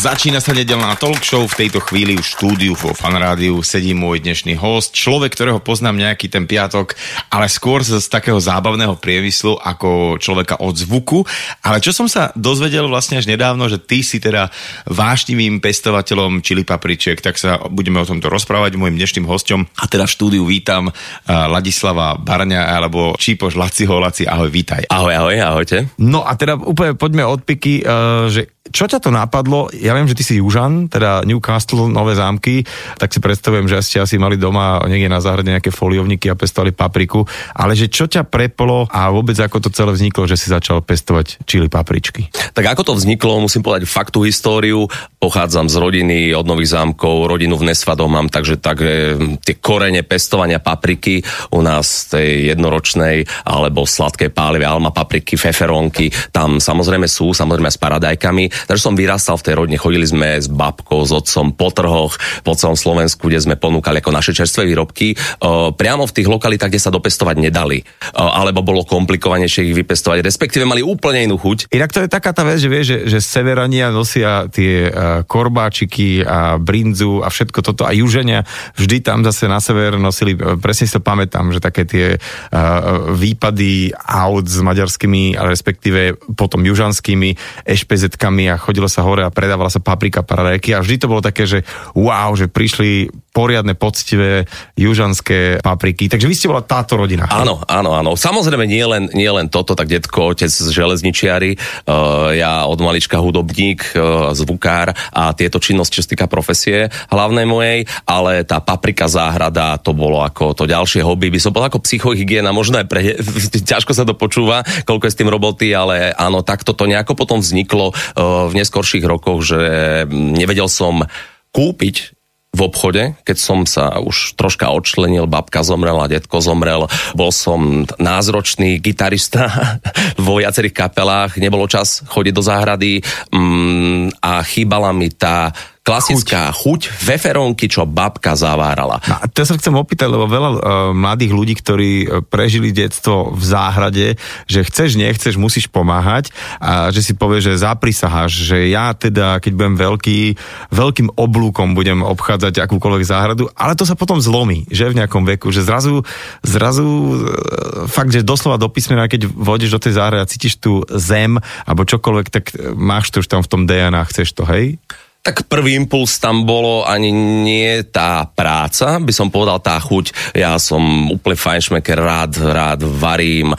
Začína sa nedelná talk show, v tejto chvíli už v štúdiu vo fanrádiu sedí môj dnešný host, človek, ktorého poznám nejaký ten piatok, ale skôr z, z takého zábavného priemyslu ako človeka od zvuku. Ale čo som sa dozvedel vlastne až nedávno, že ty si teda vášnivým pestovateľom čili papričiek, tak sa budeme o tomto rozprávať môjim dnešným hostom. A teda v štúdiu vítam Ladislava Barňa alebo Čípoš Laciho. Laci, ahoj, vítaj. Ahoj, ahoj, ahojte. No a teda úplne poďme od piky, uh, že čo ťa to napadlo? Ja viem, že ty si južan, teda Newcastle, Nové zámky, tak si predstavujem, že ste asi mali doma niekde na záhrade nejaké foliovníky a pestovali papriku, ale že čo ťa prepolo a vôbec ako to celé vzniklo, že si začal pestovať čili papričky? Tak ako to vzniklo, musím povedať fakt tú históriu. Pochádzam z rodiny od Nových zámkov, rodinu v Nesvadom mám, takže tak, e, tie korene pestovania papriky u nás tej jednoročnej alebo sladkej pálive alma papriky, feferónky, tam samozrejme sú, samozrejme s paradajkami. Takže som vyrastal v tej rodine, chodili sme s babkou, s otcom po trhoch po celom Slovensku, kde sme ponúkali ako naše čerstvé výrobky. E, priamo v tých lokalitách, kde sa dopestovať nedali, e, alebo bolo komplikovanejšie ich vypestovať, respektíve mali úplne inú chuť. Inak to je taká tá vec, že vieš, že, že severania nosia tie uh, korbáčiky a brinzu a všetko toto a juženia vždy tam zase na sever nosili, presne si to pamätám, že také tie výpady aut s maďarskými, respektíve potom južanskými ešpezetkami a chodilo sa hore a predávala sa paprika, paradajky a vždy to bolo také, že wow, že prišli poriadne, poctivé južanské papriky. Takže vy ste bola táto rodina. Áno, áno, áno. Samozrejme nie len, nie len toto, tak detko, otec z železničiari, uh, ja od malička hudobník, uh, zvukár a tieto činnosti, čo týka profesie hlavnej mojej, ale tá paprika záhrada, to bolo ako to ďalšie hobby, by som bol ako psychohygiena, možno aj pre, ťažko sa to počúva, koľko je s tým roboty, ale áno, takto to nejako potom vzniklo uh, v neskorších rokoch, že nevedel som kúpiť v obchode, keď som sa už troška odčlenil, babka zomrela, detko zomrel, bol som názročný gitarista vo viacerých kapelách, nebolo čas chodiť do záhrady mm, a chýbala mi tá klasická chuť, chuť feferónky, čo babka zavárala. No, to sa chcem opýtať, lebo veľa uh, mladých ľudí, ktorí uh, prežili detstvo v záhrade, že chceš, nechceš, musíš pomáhať a že si povie, že zaprisaháš, že ja teda, keď budem veľký, veľkým oblúkom budem obchádzať akúkoľvek záhradu, ale to sa potom zlomí, že v nejakom veku, že zrazu, zrazu uh, fakt, že doslova do písmena, keď vodíš do tej záhrady a cítiš tú zem alebo čokoľvek, tak máš to už tam v tom DNA, chceš to, hej? Tak prvý impuls tam bolo ani nie tá práca, by som povedal tá chuť. Ja som úplne fajnšmeker, rád, rád varím, e,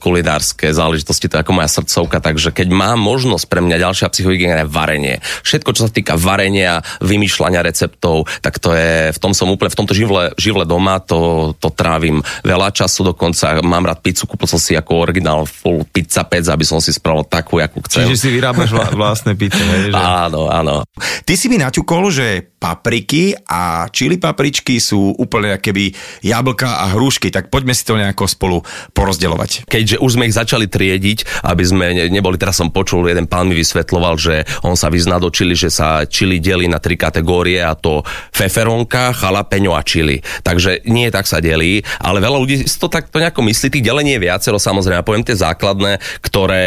kulinárske záležitosti, to je ako moja srdcovka, takže keď mám možnosť pre mňa ďalšia psychohygiena je varenie. Všetko, čo sa týka varenia, vymýšľania receptov, tak to je, v tom som úplne, v tomto živle, živle doma, to, to trávim veľa času, dokonca mám rád pizzu, kúpil som si ako originál full pizza pec, aby som si spravil takú, akú chcem. Čiže si vyrábaš vlastné pizze, hej? Že... Áno, áno. Ty si mi naťukol, že papriky a čili papričky sú úplne keby jablka a hrušky, tak poďme si to nejako spolu porozdeľovať. Keďže už sme ich začali triediť, aby sme ne, neboli, teraz som počul, jeden pán mi vysvetloval, že on sa vyzná do čili, že sa čili delí na tri kategórie a to feferonka, chalapeňo a čili. Takže nie tak sa delí, ale veľa ľudí si to takto nejako myslí, tých delení je viacero, samozrejme, ja poviem tie základné, ktoré,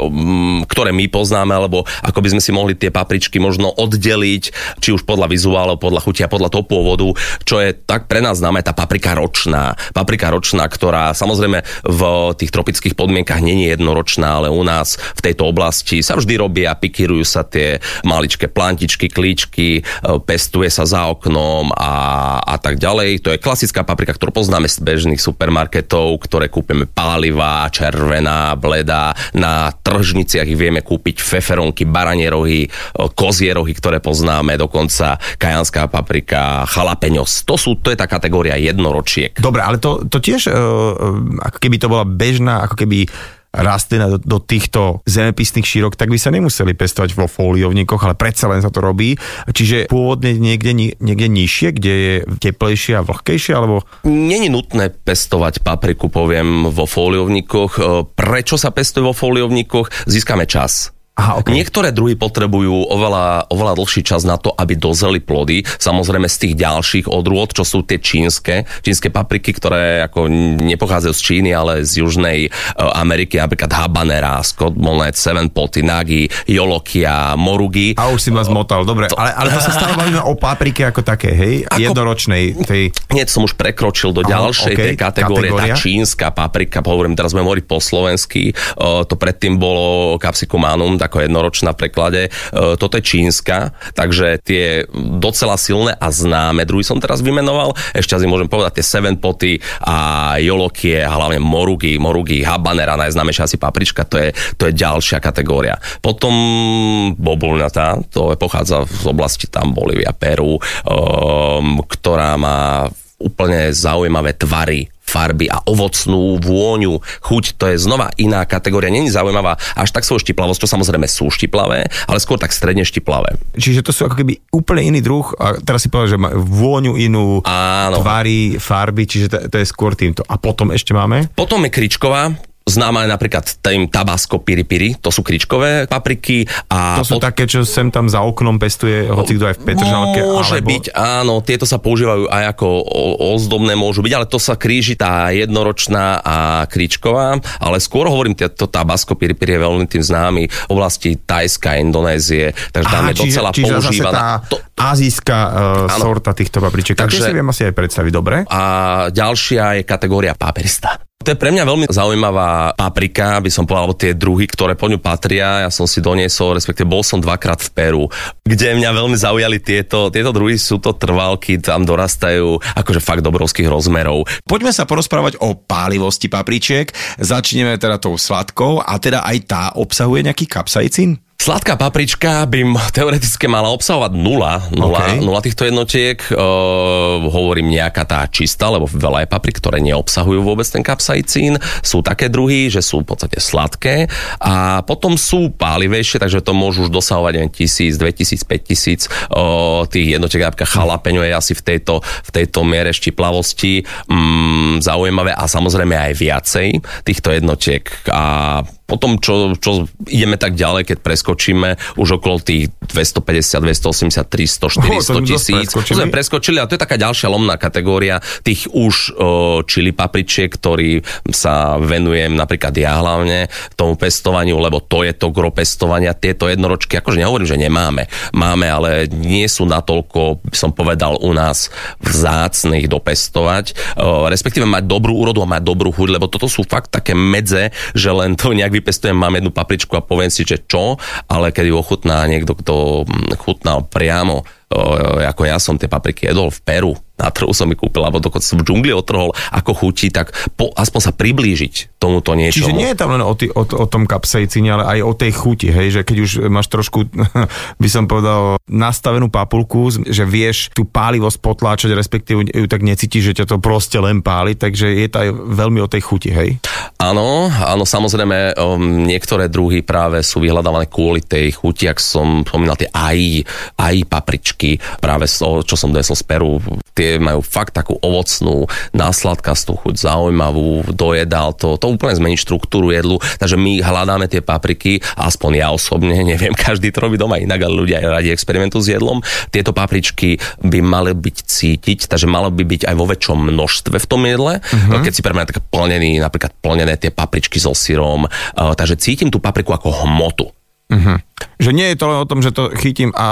um, ktoré my poznáme, alebo ako by sme si mohli tie papričky možno oddeliť, či už podľa vizuálov, podľa chutia, podľa toho pôvodu, čo je tak pre nás známe tá paprika ročná. Paprika ročná, ktorá samozrejme v tých tropických podmienkach nie je jednoročná, ale u nás v tejto oblasti sa vždy robia, pikirujú sa tie maličké plantičky, klíčky, e, pestuje sa za oknom a, a tak ďalej. To je klasická paprika, ktorú poznáme z bežných supermarketov, ktoré kúpime pálivá, červená, bledá. Na tržniciach ich vieme kúpiť feferonky, baranie rohy, e, kozie rohy, ktoré poznáme, dokonca kajanská paprika, chalapeňos. To, sú, to je tá kategória jednoročiek. Dobre, ale to, to tiež, uh, ako keby to bola bežná, ako keby rastlina do, do týchto zemepisných šírok, tak by sa nemuseli pestovať vo fóliovníkoch, ale predsa len sa to robí. Čiže pôvodne niekde, niekde nižšie, kde je teplejšie a vlhkejšie, alebo... Není nutné pestovať papriku, poviem, vo fóliovníkoch. Prečo sa pestuje vo fóliovníkoch? Získame čas Aha, okay. Niektoré druhy potrebujú oveľa, oveľa dlhší čas na to, aby dozreli plody. Samozrejme z tých ďalších odrôd, čo sú tie čínske, čínske papriky, ktoré ako nepochádzajú z Číny, ale z Južnej e, Ameriky, napríklad habanera, Scott Monet, Seven Poty, Nagi, Jolokia, Morugi. A už si ma zmotal, dobre, ale, ale to sa stále bavíme o paprike ako také, hej? Ako- Jednoročnej tej... Hneď som už prekročil do Aha, ďalšej okej, tej kategórie, kategória. tá čínska paprika, hovorím, teraz budeme hovoriť po slovensky, uh, to predtým bolo capsicum anum, ako jednoročná preklade, uh, toto je čínska, takže tie docela silné a známe druhy som teraz vymenoval, ešte asi môžem povedať tie seven poty a jolokie, a hlavne morugy, morugy, habanera, najznámejšia asi paprička, to je, to je ďalšia kategória. Potom bobulnatá, to je, pochádza z oblasti tam Bolívia, Peru, um, ktorá má úplne zaujímavé tvary, farby a ovocnú vôňu, chuť, to je znova iná kategória. Není zaujímavá až tak svoj štiplavosť, čo samozrejme sú štiplavé, ale skôr tak stredne štiplavé. Čiže to sú ako keby úplne iný druh a teraz si povedal, že má vôňu inú, Áno. tvary, farby, čiže to, to je skôr týmto. A potom ešte máme? Potom je kričková, známa je napríklad tým tabasco piri piri, to sú kričkové papriky a To sú pot- také, čo sem tam za oknom pestuje, hoci kto aj v Petržalke. Môže alebo... byť, áno, tieto sa používajú aj ako ozdobné môžu byť, ale to sa kríži tá jednoročná a kričková, ale skôr hovorím, to tabasco piri piri je veľmi tým známy v oblasti Tajska, Indonézie, takže tam je docela čiže zase tá používaná. To, azijská uh, Áno. sorta týchto papričiek. Takže si viem asi aj predstaviť, dobre? a ďalšia je kategória paprista. To je pre mňa veľmi zaujímavá paprika, by som povedal, tie druhy, ktoré po ňu patria. Ja som si doniesol, respektíve bol som dvakrát v Peru, kde mňa veľmi zaujali tieto, tieto druhy, sú to trvalky, tam dorastajú akože fakt dobrovských rozmerov. Poďme sa porozprávať o pálivosti papričiek. Začneme teda tou sladkou a teda aj tá obsahuje nejaký kapsaicín? Sladká paprička by teoreticky mala obsahovať nula, nula, OK. nula týchto jednotiek. Uh, hovorím nejaká tá čistá, lebo veľa je paprik, ktoré neobsahujú vôbec ten kapsaicín. Sú také druhy, že sú v podstate sladké a potom sú pálivejšie, takže to môžu už dosahovať neviem, 1000, 2000, 5000 uh, tých jednotiek. Napríklad chalapeňo je asi v tejto, v tejto miere štiplavosti mm, zaujímavé a samozrejme aj viacej týchto jednotiek. A potom, čo, čo ideme tak ďalej, keď preskočíme už okolo tých 250, 280, 300, 400 Oho, to sme dosť tisíc. To sme preskočili a to je taká ďalšia lomná kategória tých už čili papričiek, ktorý sa venujem napríklad ja hlavne tomu pestovaniu, lebo to je to gro pestovania. Tieto jednoročky, akože nehovorím, že nemáme. Máme, ale nie sú natoľko, som povedal, u nás vzácnych dopestovať. Respektíve mať dobrú úrodu a mať dobrú chuť, lebo toto sú fakt také medze, že len to nejak vypestujem, mám jednu papričku a poviem si, že čo, ale keď ju ochutná niekto, kto mm, chutnal priamo, ako ja som tie papriky jedol v Peru, na trhu som ich kúpil, alebo dokonca som v džungli otrhol, ako chutí, tak po, aspoň sa priblížiť tomuto niečomu. Čiže nie je tam len o, tý, o, o tom kapsaicíne, ale aj o tej chuti, hej, že keď už máš trošku, by som povedal, nastavenú papulku, že vieš tú pálivosť potláčať, respektíve ju tak necítiš, že ťa to proste len páli, takže je to aj veľmi o tej chuti, hej? Áno, áno, samozrejme, um, niektoré druhy práve sú vyhľadávané kvôli tej chuti, ak som spomínal tie AI, AI papričky, práve toho, čo som donesol z Peru, tie majú fakt takú ovocnú, násladkastú chuť, zaujímavú, dojedal to, to úplne zmení štruktúru jedlu, takže my hľadáme tie papriky, aspoň ja osobne, neviem, každý to robí doma inak, ale ľudia radi experimentujú s jedlom. Tieto papričky by mali byť cítiť, takže malo by byť aj vo väčšom množstve v tom jedle. Uh-huh. Keď si preberiem tak plnený, napríklad plnené tie papričky so syrom, uh, takže cítim tú papriku ako hmotu. Uh-huh. Že nie je to len o tom, že to chytím a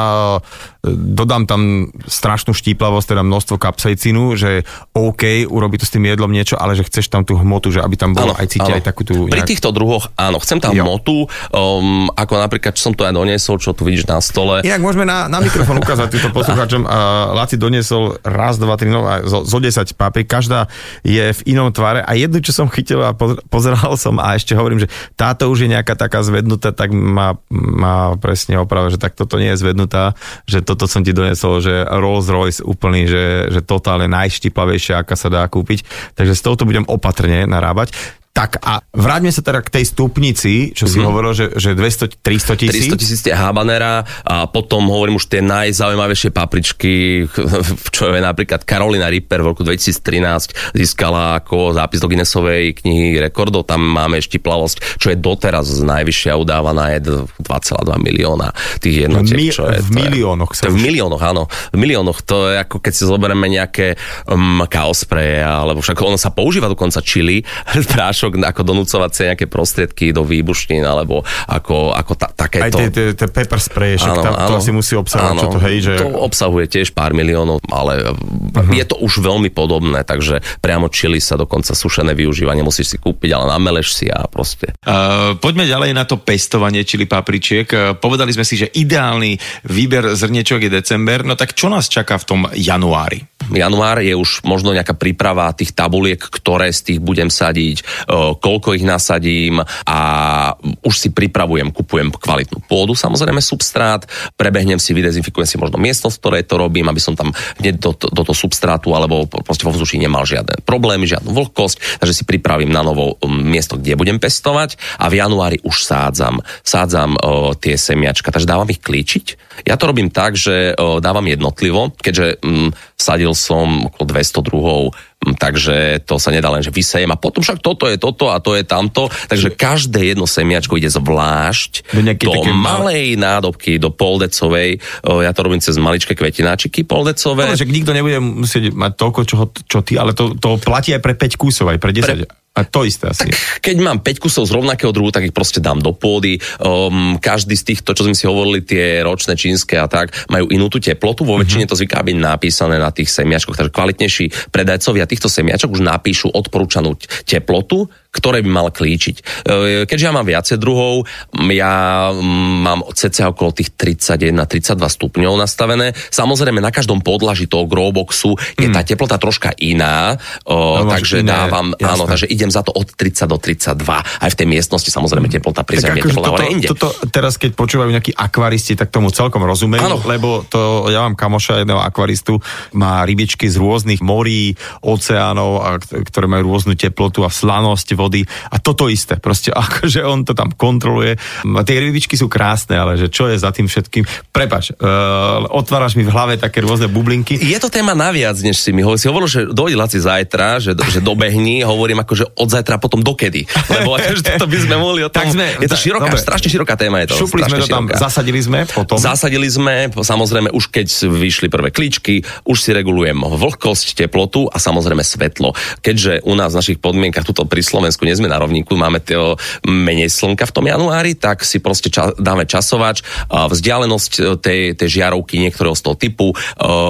dodám tam strašnú štíplavosť, teda množstvo kapsaicínu, že OK, urobí to s tým jedlom niečo, ale že chceš tam tú hmotu, že aby tam bolo aj cítiť aj takú tú... Pri týchto druhoch, áno, chcem tam Jo. hmotu, um, ako napríklad, čo som tu aj doniesol, čo tu vidíš na stole. Inak môžeme na, na mikrofón ukázať týmto poslucháčom. Uh, Laci doniesol raz, dva, tri, no, zo, zo 10 paprik. Každá je v inom tvare a jednu, čo som chytil a poz- pozeral som a ešte hovorím, že táto už je nejaká taká zvednutá, tak má, má presne oprava, že tak toto nie je zvednutá, že toto som ti donesol, že Rolls Royce úplný, že, že totálne najštiplavejšia, aká sa dá kúpiť. Takže s touto budem opatrne narábať. Tak a vráťme sa teda k tej stupnici, čo si mm-hmm. hovoril, že, že 200, 300 tisíc. 300 tisíc je habanera a potom hovorím už tie najzaujímavejšie papričky, čo je napríklad Carolina Ripper v roku 2013 získala ako zápis do Guinnessovej knihy rekordov, tam máme štiplavosť, čo je doteraz najvyššia udávaná je 2,2 milióna tých jednotiek. Mi, čo je, v miliónoch. To je, v miliónoch, áno. V miliónoch. To je ako keď si zoberieme nejaké um, kaospreje, alebo však ono sa používa dokonca čili, prášok prášok ako donúcovacie nejaké prostriedky do výbušnín alebo ako, ako ta, takéto. Aj tie, pepper spray, však áno, tam, áno, to asi musí obsahovať, áno, čo to hej, že... To obsahuje tiež pár miliónov, ale uh-huh. je to už veľmi podobné, takže priamo čili sa dokonca sušené využívanie musíš si kúpiť, ale nameleš si a proste. Uh, poďme ďalej na to pestovanie čili papričiek. Uh, povedali sme si, že ideálny výber zrniečok je december, no tak čo nás čaká v tom januári? Január je už možno nejaká príprava tých tabuliek, ktoré z tých budem sadiť, koľko ich nasadím a už si pripravujem, kupujem kvalitnú pôdu, samozrejme substrát, prebehnem si, vydezinfikujem si možno miestnosť, ktoré to robím, aby som tam hneď do, do, toho substrátu alebo proste vo vzduchu nemal žiadne problémy, žiadnu vlhkosť, takže si pripravím na novo um, miesto, kde budem pestovať a v januári už sádzam, sádzam o, tie semiačka, takže dávam ich klíčiť. Ja to robím tak, že o, dávam jednotlivo, keďže m, sadil som okolo 200 druhov takže to sa nedá len, že vysejem a potom však toto je toto a to je tamto, takže každé jedno semiačko ide zvlášť do, do malej nádobky, do poldecovej, ja to robím cez maličké kvetináčiky poldecové. Ale že nikto nebude musieť mať toľko, čo, čo ty, ale to, to platí aj pre 5 kusov, aj pre 10. Pre, a to isté asi. Tak, keď mám 5 kusov z rovnakého druhu, tak ich proste dám do pôdy. Um, každý z týchto, čo sme si hovorili, tie ročné čínske a tak, majú inú tú teplotu. Vo väčšine mm-hmm. to zvyká byť napísané na tých semiačkoch. Takže kvalitnejší predajcovia týchto semiačok už napíšu odporúčanú teplotu, ktoré by mal klíčiť. E, keďže ja mám viacej druhov, ja mám cca okolo tých 31-32 stupňov nastavené. Samozrejme, na každom podlaží toho growboxu je mm. tá teplota troška iná, o, no, takže iné, dávam, jasné. áno, takže idem za to od 30 do 32. Aj v tej miestnosti samozrejme teplota pri zemi je teplota toto, inde. Toto, teraz keď počúvajú nejakí akvaristi, tak tomu celkom rozumejú, áno. lebo to, ja mám kamoša jedného akvaristu, má rybičky z rôznych morí, oceánov, a, ktoré majú rôznu teplotu a slanosť vody a toto isté, proste akože on to tam kontroluje. Tie rybičky sú krásne, ale že čo je za tým všetkým? Prepač, uh, otváraš mi v hlave také rôzne bublinky. Je to téma naviac, než si mi hovoril. Si hovoril, že dojde Laci zajtra, že, že dobehni, hovorím akože od zajtra potom dokedy. Lebo akože toto by sme mohli o tom. Tak sme, je to široká, dobre. strašne široká téma. Je to, Šupli sme to tam, široká. zasadili sme potom. Zasadili sme, samozrejme už keď vyšli prvé klíčky, už si regulujem vlhkosť, teplotu a samozrejme svetlo. Keďže u nás v našich podmienkach tuto pri Slovensku Slovensku nie sme na rovníku, máme to menej slnka v tom januári, tak si proste ča, dáme časovač, vzdialenosť e, tej, tej žiarovky niektorého z toho typu, e,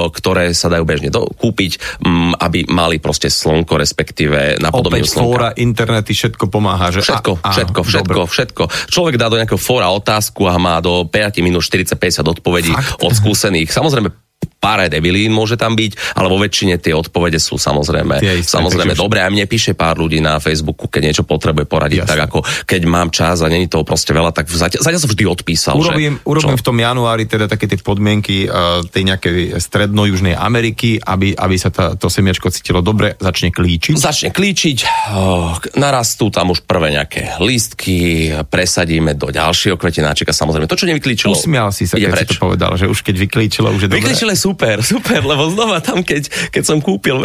ktoré sa dajú bežne do, kúpiť, aby mali proste slnko, respektíve napodobne slnka. fóra, internety, všetko pomáha. Že? Všetko, a, všetko, a, všetko, dobre. všetko. Človek dá do nejakého fóra otázku a má do 5 minút 40-50 odpovedí Fakt? od skúsených. Samozrejme, pár debilín môže tam byť, ale vo väčšine tie odpovede sú samozrejme, tie isté, samozrejme dobré. A mne píše pár ľudí na Facebooku, keď niečo potrebuje poradiť, Jasne. tak ako keď mám čas a není toho proste veľa, tak zatiaľ, zatiaľ som vždy odpísal. Urobím, že, urobím v tom januári teda také tie podmienky uh, tej nejakej stredno-južnej Ameriky, aby, aby sa tá, to semiačko cítilo dobre, začne klíčiť. Začne klíčiť, uh, narastú tam už prvé nejaké lístky, presadíme do ďalšieho kvetináčika, samozrejme. To, čo nevyklíčilo, Usmial si sa, keď preč. si to povedal, že už keď vyklíčilo, už je Vyklíčilo je super, super, lebo znova tam, keď, keď som kúpil,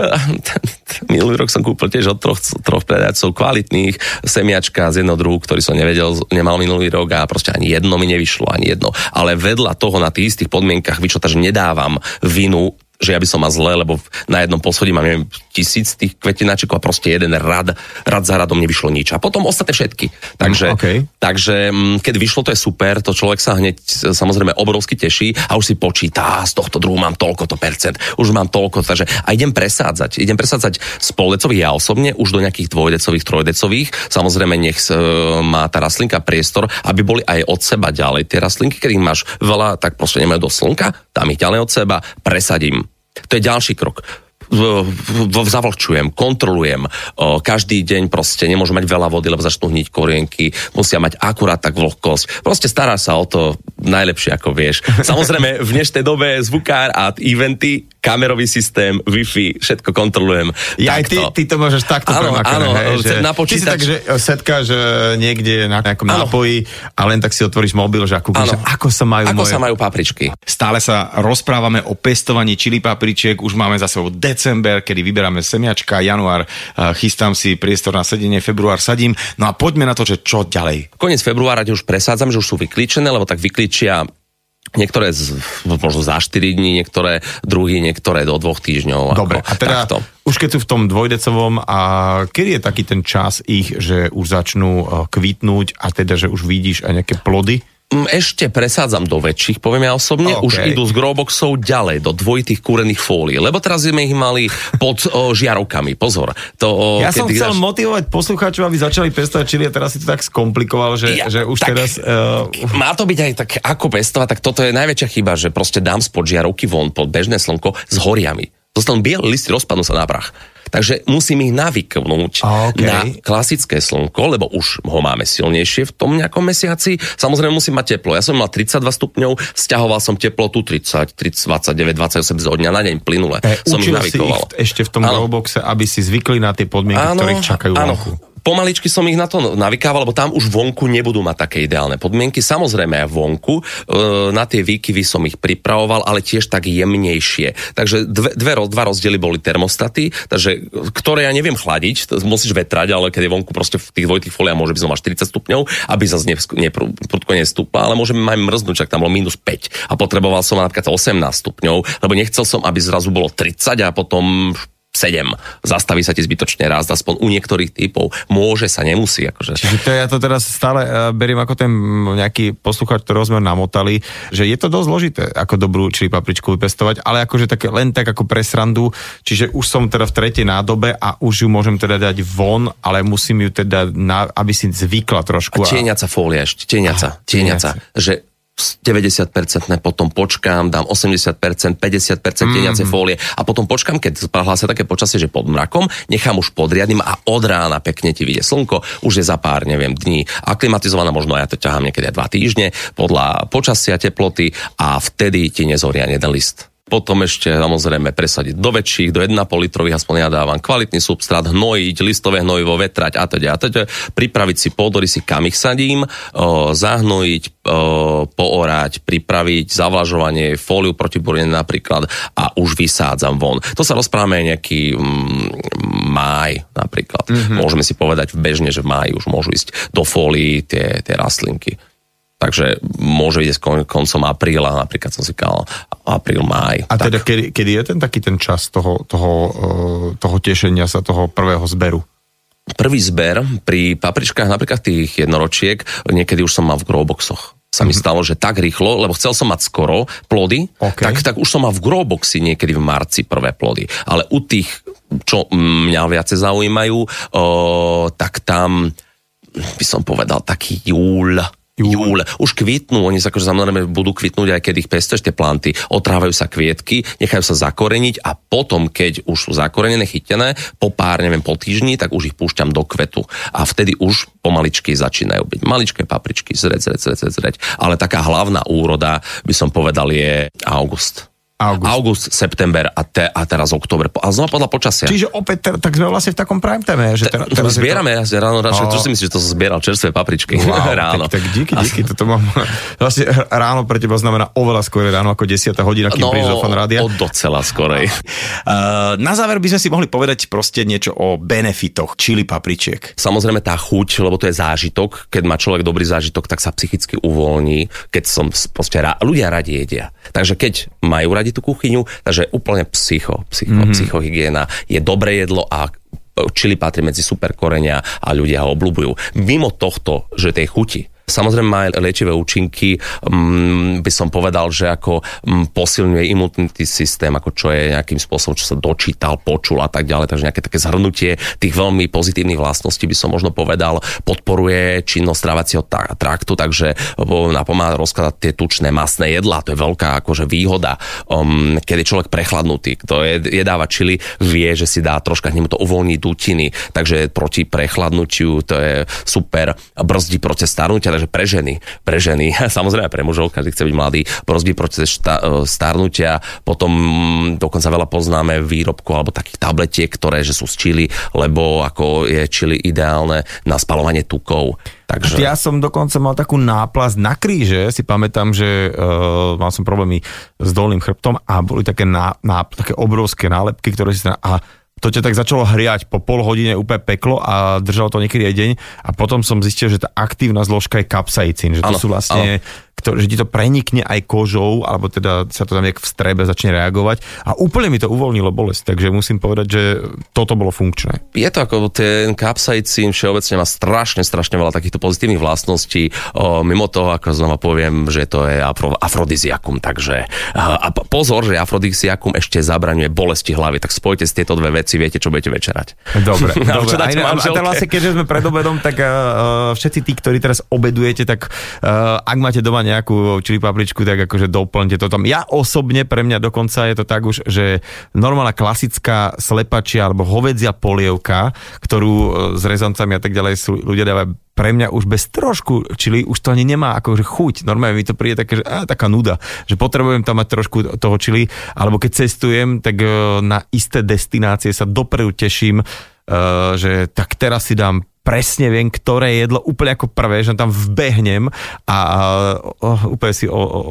minulý rok som kúpil tiež od troch, troch predajcov kvalitných semiačka z jedného druhu, ktorý som nevedel, nemal minulý rok a proste ani jedno mi nevyšlo, ani jedno. Ale vedľa toho na tých istých podmienkach že nedávam vinu že ja by som mal zle, lebo na jednom poschodí mám neviem, tisíc tých kvetináčikov a proste jeden rad, rad za radom nevyšlo nič. A potom ostatné všetky. Takže, mm, okay. takže mm, keď vyšlo, to je super, to človek sa hneď samozrejme obrovsky teší a už si počíta, z tohto druhu mám toľko to percent, už mám toľko, takže a idem presádzať. Idem presádzať z poldecových ja osobne už do nejakých dvojdecových, trojdecových. Samozrejme nech e, má tá rastlinka priestor, aby boli aj od seba ďalej. Tie rastlinky, keď máš veľa, tak proste nemajú do slnka, tam ich ďalej od seba, presadím to je ďalší krok. Zavlčujem, kontrolujem. Každý deň proste nemôžu mať veľa vody, lebo začnú hniť korienky, musia mať akurát tak vlhkosť. Proste stará sa o to najlepšie, ako vieš. Samozrejme, v dnešnej dobe zvukár a eventy, kamerový systém, Wi-Fi, všetko kontrolujem. Ja aj ty, ty to môžeš takto Áno, áno, hej, že, na Ty si počítač. tak, že setkáš niekde na nejakom Áno. nápoji a len tak si otvoríš mobil, že ako, Áno. ako sa majú Ako moje... sa majú papričky. Stále sa rozprávame o pestovaní čili papričiek, už máme za sebou december, kedy vyberáme semiačka, január, chystám si priestor na sedenie, február sadím. No a poďme na to, že čo ďalej. Koniec februára už presádzam, že už sú vyklíčené, lebo tak vyklíčia niektoré z, možno za 4 dní, niektoré druhy, niektoré do dvoch týždňov. Dobre, ako, a teda Takto. už keď sú v tom dvojdecovom a kedy je taký ten čas ich, že už začnú eh, kvitnúť a teda, že už vidíš aj nejaké plody? Mm, Ešte presádzam do väčších, poviem ja osobne. OK. Už idú z groboxov ďalej, do dvojitých kúrených fólií. Lebo teraz sme ich mali pod o, žiarovkami. Pozor. To, o, Ja som chcel dáš- motivovať poslucháčov, aby začali pestovať čili a teraz si to tak skomplikoval, že, Ja, že už tak- teraz... Uh, Má to byť aj tak, ako pestovať, tak toto je najväčšia chyba, že proste dám spod žiarovky von pod bežné slnko s horiami. Zostanú biele listy, rozpadnú sa na prach. Takže musím ich navyknúť OK. na klasické slnko, lebo už ho máme silnejšie v tom nejakom mesiaci. Samozrejme musím mať teplo. Ja som mal 32 stupňov, stiahoval som teplotu 30, 30 29, 28 zo dňa na deň plynule. eh, som ich učil si ich navikoval. ešte v tom Áno. growboxe, aby si zvykli na tie podmienky, ktoré ich čakajú áno. vonku. Pomaličky som ich na to navykával, lebo tam už vonku nebudú mať také ideálne podmienky. Samozrejme aj vonku, e, na tie výkyvy som ich pripravoval, ale tiež tak jemnejšie. Takže dve, dve, dva rozdiely boli termostaty, takže, ktoré ja neviem chladiť, musíš vetrať, ale keď je vonku proste v tých dvojitých foliách môže byť znova 40 stupňov, aby zase ne, ne, prudko nestúpla, ale môžeme aj mrznúť, čak tam bolo minus 5 a potreboval som napríklad 18 stupňov, lebo nechcel som, aby zrazu bolo 30 a potom 7. Zastaví sa ti zbytočne raz, aspoň u niektorých typov. Môže sa, nemusí. Akože. Čiže to ja to teraz stále uh, beriem ako ten nejaký poslucháč, ktorého sme namotali, že je to dosť zložité, ako dobrú čili papričku vypestovať, ale akože také, len tak ako pre srandu, čiže už som teda v tretej nádobe a už ju môžem teda dať von, ale musím ju teda, na, aby si zvykla trošku. A tieňaca fólia ešte, tieňaca, Aha, tieňaca. Že 90% potom počkám, dám 80%, 50% tieňacej fólie a potom počkám, keď hlásia také počasie, že pod mrakom, nechám už pod riadnym a od rána pekne ti vyjde slnko, už je za pár, neviem, dní aklimatizované, možno ja to ťahám niekedy aj dva týždne, podľa počasia, teploty a vtedy ti nezoria jeden list. Potom ešte samozrejme presadiť do väčších, do 1,5 litrových, aspoň ja dávam kvalitný substrát, hnojiť, listové hnojivo, vetrať a teda, a teda, pripraviť si pôdory, si kam ich sadím, o, zahnojiť, o, poorať, pripraviť zavlažovanie, fóliu proti burine napríklad a už vysádzam von. To sa rozprávame nejaký mm, máj napríklad. Mm-hmm. Môžeme si povedať bežne, že v máji už môžu ísť do fólií tie, tie rastlinky. Takže môže ísť kon, koncom apríla, napríklad som si kal apríl, máj. A tak. teda kedy, kedy je ten taký ten čas toho, toho, uh, toho tešenia sa, toho prvého zberu? Prvý zber pri papričkách, napríklad tých jednoročiek, niekedy už som mal v growboxoch. Sa mi stalo, že tak rýchlo, lebo chcel som mať skoro plody, OK. tak, tak už som mal v growboxi niekedy v marci prvé plody. Ale u tých, čo mňa viacej zaujímajú, o, tak tam by som povedal taký júl, Júl. Už kvitnú, oni sa akože samozrejme budú kvitnúť aj keď ich pestuješ tie planty, otrávajú sa kvietky, nechajú sa zakoreniť a potom, keď už sú zakorenené, chytené, po pár, neviem, po týždni, tak už ich púšťam do kvetu. A vtedy už pomaličky začínajú byť maličké papričky, zreť, zreť, zreť, zreť, zreť. Ale taká hlavná úroda, by som povedal, je august. August. August, september a, te, a teraz október. A znova podľa počasia. Čiže opäť, ter, tak sme vlastne v takom prime time, že ter, Teraz to- zbierame, si ráno, ráno, No. čo si myslíš, že to som zbieral čerstvé papričky Wow, ráno. Tak, tak díky, díky, toto mám. Vlastne ráno pre teba znamená oveľa skôr ráno ako 10 hodina, kým No, prídeš do fan rádia. od docela skorej. Uh, na záver by sme si mohli povedať proste niečo o benefitoch čili papričiek. Samozrejme tá chuť, lebo to je zážitok. Keď má človek dobrý zážitok, tak sa psychicky uvoľní. Keď som proste rá... ľudia radi jedia. Takže keď majú radi tú kuchyňu, takže úplne psycho, psycho, mm-hmm. psychohygiena je dobré jedlo a čili patrí medzi super korenia a ľudia ho obľúbujú. Mimo tohto, že tej chuti Samozrejme má liečivé účinky, mm, by som povedal, že ako mm, posilňuje imunitný systém, ako čo je nejakým spôsobom, čo sa dočítal, počul a tak ďalej, takže nejaké také zhrnutie tých veľmi pozitívnych vlastností by som možno povedal, podporuje činnosť trávacieho traktu, takže napomáha rozkladať tie tučné masné jedlá, to je veľká akože výhoda, um, keď je človek prechladnutý, kto je, jedáva čili, vie, že si dá troška k nemu to uvoľniť dutiny, takže proti prechladnutiu to je super, brzdí proces starnutia, takže pre ženy, pre ženy, samozrejme pre mužov, každý chce byť mladý, brzdí proces šta, e, starnutia, potom mm, dokonca veľa poznáme výrobkov alebo takých tabletiek, ktoré že sú z čili, lebo ako je čili ideálne na spalovanie tukov. Takže... Ja som dokonca mal takú náplast na kríže, si pamätám, že uh, mal som problémy s dolným chrbtom a boli také, ná, ná, také obrovské nálepky, ktoré si... A to ťa tak začalo hriať po pol hodine úplne peklo a držalo to niekedy aj deň. A potom som zistil, že tá aktívna zložka je kapsaicín, že to ano, sú vlastne ano že ti to prenikne aj kožou, alebo teda sa to tam nejak v strebe začne reagovať a úplne mi to uvoľnilo bolesť, takže musím povedať, že toto bolo funkčné. Je to ako ten kapsaicín všeobecne má strašne, strašne veľa takýchto pozitívnych vlastností. O, mimo toho, ako znova poviem, že to je afro, afrodiziakum, takže a pozor, že afrodiziakum ešte zabraňuje bolesti hlavy, tak spojte si tieto dve veci, viete, čo budete večerať. Dobre, dobre. Aj, a, a teraz vlastne, keďže sme pred obedom, tak uh, všetci tí, ktorí teraz obedujete, tak uh, ak máte doma nejakú čili papričku, tak akože doplňte to tam. Ja osobne, pre mňa dokonca je to tak už, že normálna klasická slepačia alebo hovedzia polievka, ktorú e, s rezancami a tak ďalej sú, ľudia dávajú pre mňa už bez trošku čili už to ani nemá akože chuť. Normálne mi to príde také, že á, taká nuda, že potrebujem tam mať trošku toho čili, alebo keď cestujem, tak e, na isté destinácie sa dopredu teším, e, že tak teraz si dám presne viem, ktoré jedlo úplne ako prvé, že tam vbehnem a, a o, úplne si, o, o,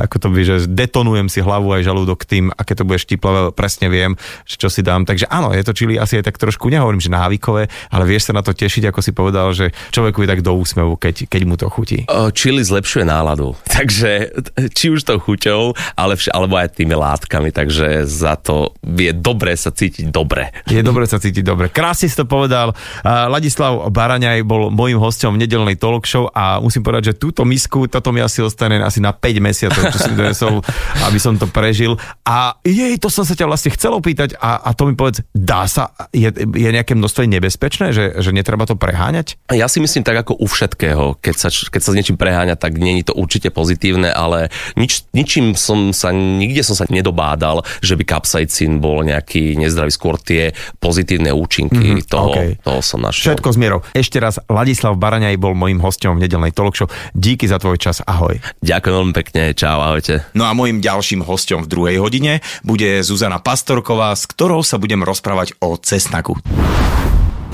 ako to by, že detonujem si hlavu aj žalúdok tým, aké to bude štiplavé, presne viem, že čo si dám. Takže áno, je to čili asi aj tak trošku, nehovorím, že návykové, ale vieš sa na to tešiť, ako si povedal, že človeku je tak do úsmevu, keď, keď mu to chutí. Čili zlepšuje náladu, takže či už to chuťou, ale vš- alebo aj tými látkami, takže za to je dobre sa cítiť dobre. Je dobre sa cítiť dobre. Krásne si to povedal. Ladislav Michal Baraňaj bol môjim hostom v nedelnej talk show a musím povedať, že túto misku, toto mi asi ostane asi na 5 mesiacov, čo si donesol, aby som to prežil. A jej, to som sa ťa vlastne chcel opýtať a, a to mi povedz, dá sa, je, je nejaké množstvo nebezpečné, že, že netreba to preháňať? Ja si myslím tak ako u všetkého, keď sa, keď sa s niečím preháňa, tak je to určite pozitívne, ale nič, ničím som sa, nikde som sa nedobádal, že by kapsaicín bol nejaký nezdravý, skôr tie pozitívne účinky mm-hmm, toho, okay. toho som našiel. Všetko zmierou. Ešte raz, Ladislav Baraňaj bol mojím hostom v nedelnej talk show. Díky za tvoj čas, ahoj. Ďakujem veľmi pekne, čau, ahojte. No a môjim ďalším hostom v druhej hodine bude Zuzana Pastorková, s ktorou sa budem rozprávať o cesnaku.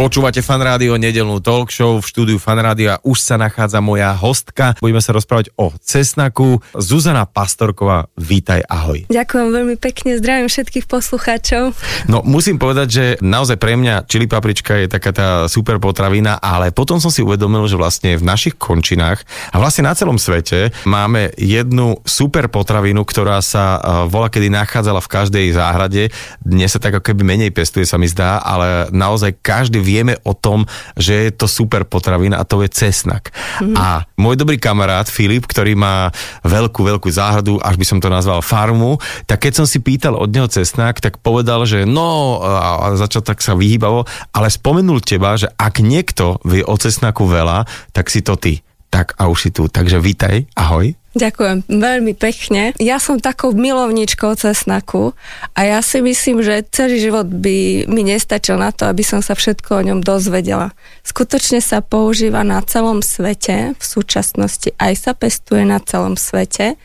Počúvate fan rádio, nedelnú talk show v štúdiu fan rádio a už sa nachádza moja hostka. Budeme sa rozprávať o cesnaku. Zuzana Pastorková, vítaj, ahoj. Ďakujem veľmi pekne, zdravím všetkých poslucháčov. No musím povedať, že naozaj pre mňa čili paprička je taká tá super potravina, ale potom som si uvedomil, že vlastne v našich končinách a vlastne na celom svete máme jednu super potravinu, ktorá sa uh, volá kedy nachádzala v každej záhrade. Dnes sa tak ako keby menej pestuje, sa mi zdá, ale naozaj každý vieme o tom, že je to super potravina a to je cesnak. Mm. A môj dobrý kamarát Filip, ktorý má veľkú, veľkú záhradu, až by som to nazval farmu, tak keď som si pýtal od neho cesnak, tak povedal, že no, a začal tak sa vyhýbavo, ale spomenul teba, že ak niekto vie o cesnaku veľa, tak si to ty. Tak a už si tu. Takže vítaj, ahoj. Ďakujem veľmi pekne. Ja som takou milovničkou cesnaku a ja si myslím, že celý život by mi nestačil na to, aby som sa všetko o ňom dozvedela. Skutočne sa používa na celom svete, v súčasnosti aj sa pestuje na celom svete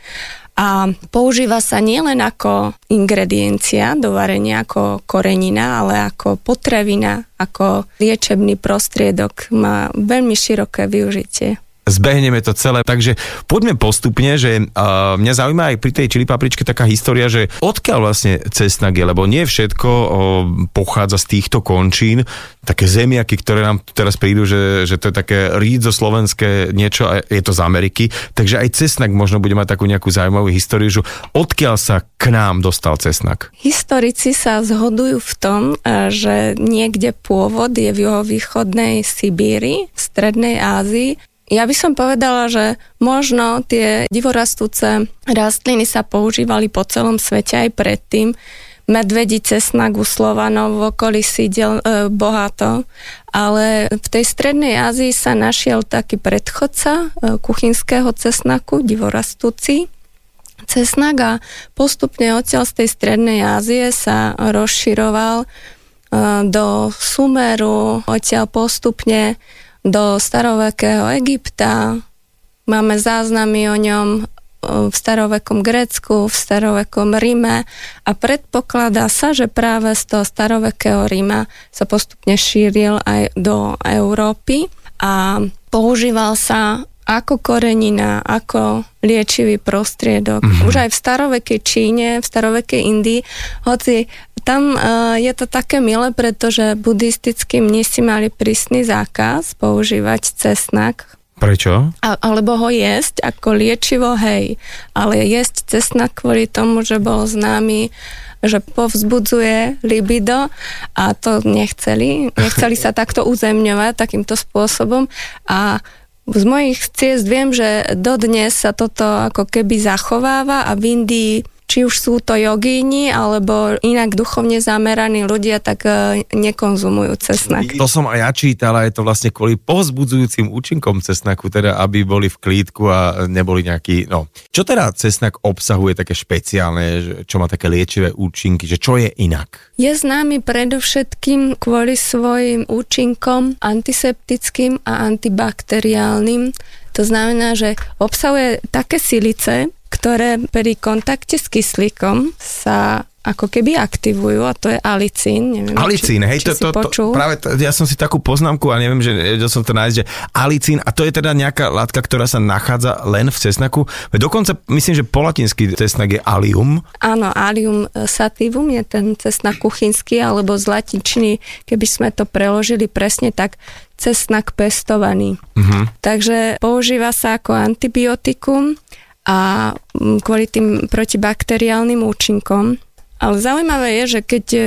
a používa sa nielen ako ingrediencia do varenia, ako korenina, ale ako potravina, ako liečebný prostriedok. Má veľmi široké využitie zbehneme to celé. Takže poďme postupne, že uh, mňa zaujíma aj pri tej čili papričke taká história, že odkiaľ vlastne cestnak je, lebo nie všetko uh, pochádza z týchto končín, také zemiaky, ktoré nám teraz prídu, že, že to je také rídzo slovenské niečo a je to z Ameriky, takže aj cesnak možno bude mať takú nejakú zaujímavú históriu, že odkiaľ sa k nám dostal cesnak? Historici sa zhodujú v tom, že niekde pôvod je v juhovýchodnej Sibíri, v strednej Ázii, Ja by som povedala, že možno tie divorastúce rastliny sa používali po celom svete aj predtým. Medvedí cesnak u v okolí sídel e, bohato, ale v tej strednej Ázii sa našiel taký predchodca e, kuchynského cesnaku, divorastúci, cesnak a postupne odtiaľ z tej strednej Ázie sa rozširoval e, do Sumeru, odtiaľ postupne do starovekého Egypta. Máme záznamy o ňom v starovekom Grécku, v starovekom Ríme a predpokladá sa, že práve z toho starovekého Ríma sa postupne šíril aj do Európy a používal sa ako korenina, ako liečivý prostriedok. Mm-hmm. Už aj v starovekej Číne, v starovekej Indii, hoci tam uh, je to také milé, pretože buddhistickí mnisi mali prísny zákaz používať cesnak Prečo? A, alebo ho jesť ako liečivo, hej. Ale jesť cesnak kvôli tomu, že bol známy že povzbudzuje libido a to nechceli. Nechceli sa takto uzemňovať takýmto spôsobom a z mojich ciest viem, že dodnes sa toto ako keby zachováva a v Indii či už sú to jogíni alebo inak duchovne zameraní ľudia, tak e, nekonzumujú cesnak. To som aj ja čítal a je to vlastne kvôli povzbudzujúcim účinkom cesnaku, teda aby boli v klídku a neboli nejaký, no. Čo teda cesnak obsahuje také špeciálne, čo má také liečivé účinky, že čo je inak? Je známy predovšetkým kvôli svojim účinkom antiseptickým a antibakteriálnym. To znamená, že obsahuje také silice, ktoré pri kontakte s kyslíkom sa ako keby aktivujú a to je alicín. Neviem, alicín, či, hej, či to, to, to, práve to, ja som si takú poznámku a neviem, že vedel som to nájsť, že alicín a to je teda nejaká látka, ktorá sa nachádza len v cesnaku. Dokonca myslím, že po latinsky cesnak je alium. Áno, alium sativum je ten cesnak kuchynský, alebo z latinčiny, keby sme to preložili presne tak, cesnak pestovaný. Uh-huh. Takže používa sa ako antibiotikum a mm, kvôli tým protibakteriálnym účinkom. Ale zaujímavé je, že keď e,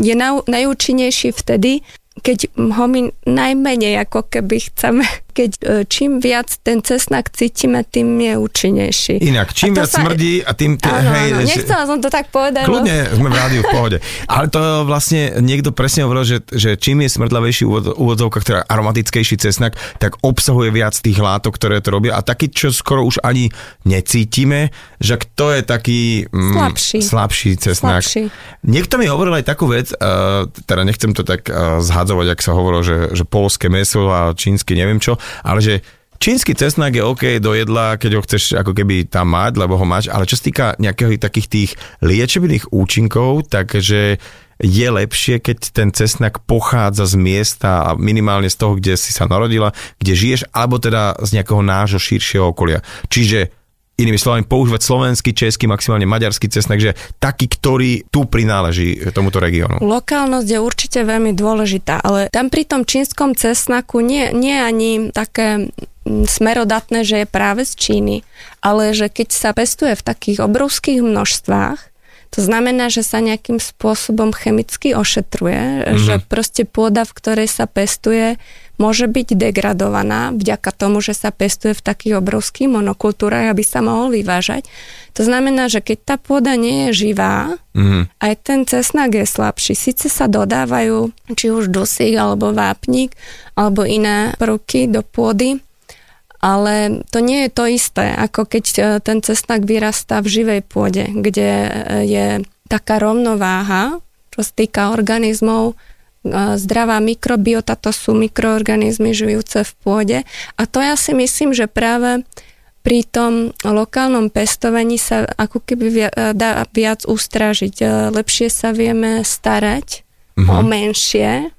je najúčinnejší vtedy, keď ho my najmenej ako keby chceme, keď e, čím viac ten cesnak cítime, tým je účinnejší. Inak, čím viac sa... smrdí a tým... Áno, hej, áno, nechcela som to tak povedať. Kľudne, sme v rádiu v pohode. Ale to vlastne niekto presne hovoril, že, že čím je smrdlavejší úvodzovka, ktorá aromatickejší cesnak, tak obsahuje viac tých látok, ktoré to robia. A taký, čo skoro už ani necítime, že kto je taký mm, slabší. slabší cesnak. Slabší. Niekto mi hovoril aj takú vec, uh, teda nechcem to tak uh, zhadzovať, ak sa hovorilo, že, že polské meso a čínsky neviem čo, ale že Čínsky cesnak je OK do jedla, keď ho chceš ako keby tam mať, lebo ho máš, ale čo sa týka nejakých takých tých liečebných účinkov, takže je lepšie, keď ten cesnak pochádza z miesta a minimálne z toho, kde si sa narodila, kde žiješ, alebo teda z nejakého nášho širšieho okolia. Čiže inými slovami používať slovenský, český, maximálne maďarský cesnak, že taký, ktorý tu prináleží tomuto regiónu. Lokálnosť je určite veľmi dôležitá, ale tam pri tom čínskom cesnaku nie, nie ani také mm, smerodatné, že je práve z Číny, ale že keď sa pestuje v takých obrovských množstvách, to znamená, že sa nejakým spôsobom chemicky ošetruje, mm-hmm. že proste pôda, v ktorej sa pestuje, môže byť degradovaná vďaka tomu, že sa pestuje v takých obrovských monokultúrach, aby sa mohol vyvážať. To znamená, že keď tá pôda nie je živá, mm-hmm. aj ten cesnak je slabší. Sice sa dodávajú či už dusík alebo vápnik alebo iné prvky do pôdy, ale to nie je to isté, ako keď e, ten cesnak vyrastá v živej pôde, kde e, je taká rovnováha, čo sa týka organizmov, e, zdravá mikrobiota, to sú mikroorganizmy žijúce v pôde. A to ja si myslím, že práve pri tom lokálnom pestovaní sa ako keby dá viac ustražiť. Lepšie sa vieme starať uh-huh. o menšie,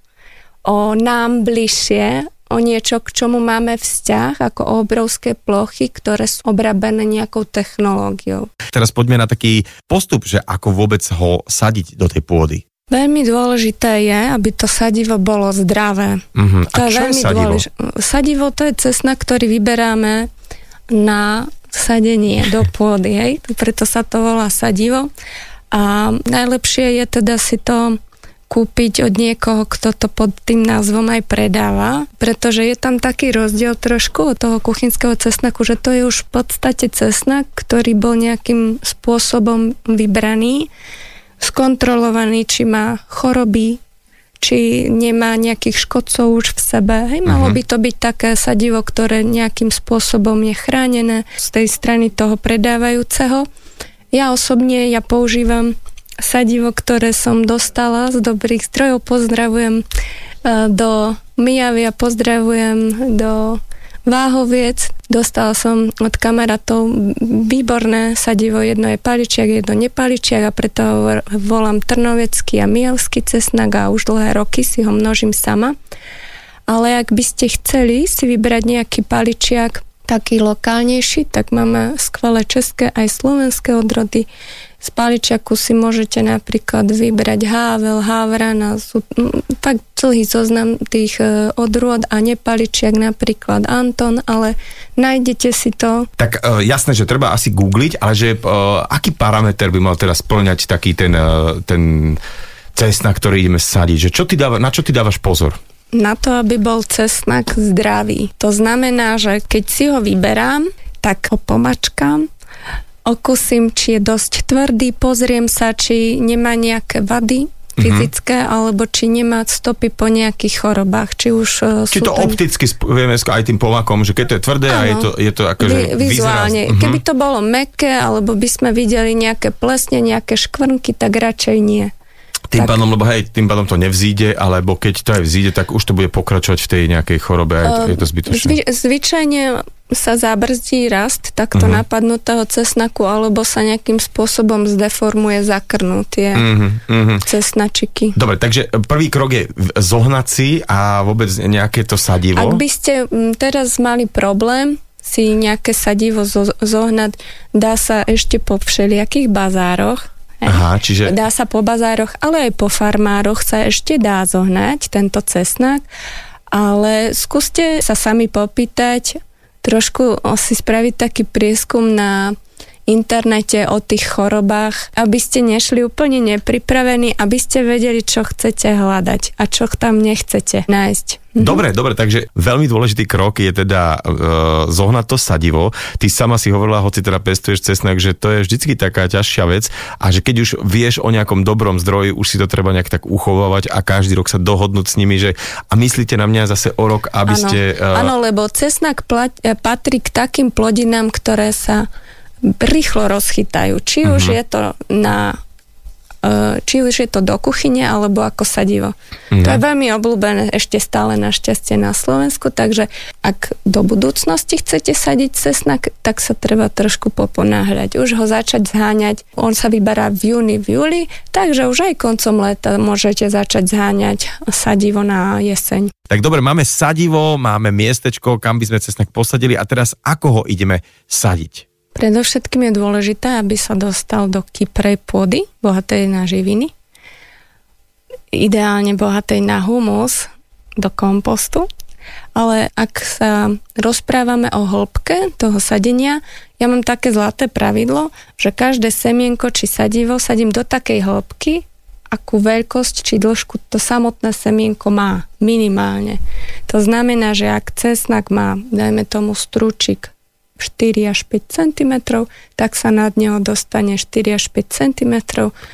o nám bližšie o niečo, k čomu máme vzťah, ako o obrovské plochy, ktoré sú obrabené nejakou technológiou. Teraz poďme na taký postup, že ako vôbec ho sadiť do tej pôdy. Veľmi dôležité je, aby to sadivo bolo zdravé. Uh-huh. To A je veľmi je sadivo? dôležité. Sadivo to je cesna, ktorý vyberáme na sadenie do pôdy, hej? preto sa to volá sadivo. A najlepšie je teda si to kúpiť od niekoho, kto to pod tým názvom aj predáva, pretože je tam taký rozdiel trošku od toho kuchynského cesnaku, že to je už v podstate cesnak, ktorý bol nejakým spôsobom vybraný, skontrolovaný, či má choroby, či nemá nejakých škodcov už v sebe. Hej, malo uh-huh. by to byť také sadivo, ktoré nejakým spôsobom je chránené z tej strany toho predávajúceho. Ja osobne, ja používam sadivo, ktoré som dostala z dobrých zdrojov. Pozdravujem e, do Mijavia, pozdravujem do Váhoviec. Dostala som od kamarátov výborné sadivo, jedno je paličiak, jedno nepaličiak a preto volám trnovecký a mijavský cesnak a už dlhé roky si ho množím sama. Ale ak by ste chceli si vybrať nejaký paličiak taký lokálnejší, tak máme skvelé české aj slovenské odrody z paličiaku si môžete napríklad vybrať hável, havrana, sú tak celý zoznam tých e, odrôd a nepaličiak napríklad Anton, ale nájdete si to. Tak uh, jasné, že treba asi googliť, ale že uh, aký parameter by mal teraz splňať taký ten, ten cest, na ktorý ideme sadiť? Že čo ty dáva, na čo ty dávaš pozor? Na to, aby bol cesnak zdravý. To znamená, že keď si ho vyberám, tak ho pomačkám, okusím, či je dosť tvrdý, pozriem sa, či nemá nejaké vady mhm. fyzické, mm-hmm. alebo či nemá stopy po nejakých chorobách. Či už uh, Či to tam... opticky vieme aj tým pomakom, že keď to je tvrdé ano. a je to, je to akože Vi, vizuálne. Vyzraz... Keby to bolo meké, alebo by sme videli nejaké plesne, nejaké škvrnky, tak radšej nie. Tým tak. pádom, lebo hej, tým pádom to nevzíde, alebo keď to aj vzíde, tak už to bude pokračovať v tej nejakej chorobe a je to zbytočné. Zvy, zvyčajne sa zabrzdí rast takto uh-huh. napadnutého cesnaku, alebo sa nejakým spôsobom zdeformuje, zakrnú tie uh-huh. cesnačiky. Dobre, takže prvý krok je zohnať si a vôbec nejaké to sadivo. Ak by ste teraz mali problém, si nejaké sadivo zo- zohnať, dá sa ešte po všelijakých bazároch, Aha, čiže... Dá sa po bazároch, ale aj po farmároch sa ešte dá zohnať tento cesnak, ale skúste sa sami popýtať, trošku si spraviť taký prieskum na internete o tých chorobách, aby ste nešli úplne nepripravení, aby ste vedeli, čo chcete hľadať a čo tam nechcete nájsť. Mhm. Dobre, dobre, takže veľmi dôležitý krok je teda e, zohnať to sadivo. Ty sama si hovorila, hoci teda pestuješ cesnak, že to je vždycky taká ťažšia vec a že keď už vieš o nejakom dobrom zdroji, už si to treba nejak tak uchovávať a každý rok sa dohodnúť s nimi, že a myslíte na mňa zase o rok, aby ano, ste... Áno, e, lebo cesnak plat, e, patrí k takým plodinám, ktoré sa rýchlo rozchytajú. Či uh-huh. už je to na e, či už je to do kuchyne alebo ako sadivo. Uh-huh. To je veľmi obľúbené ešte stále našťastie na Slovensku, takže ak do budúcnosti chcete sadiť cesnak, tak sa treba trošku poponáhľať. Už ho začať zháňať. On sa vyberá v júni, v júli, takže už aj koncom leta môžete začať zháňať sadivo na jeseň. Tak dobre, máme sadivo, máme miestečko, kam by sme cesnak posadili a teraz ako ho ideme sadiť? Predovšetkým je dôležité, aby sa dostal do kyprej pôdy, bohatej na živiny, ideálne bohatej na humus, do kompostu. Ale ak sa rozprávame o hĺbke toho sadenia, ja mám také zlaté pravidlo, že každé semienko či sadivo sadím do takej hĺbky, akú veľkosť či dĺžku to samotné semienko má minimálne. To znamená, že ak cesnak má, dajme tomu strúčik 4 až 5 cm, tak sa nad neho dostane 4 až 5 cm.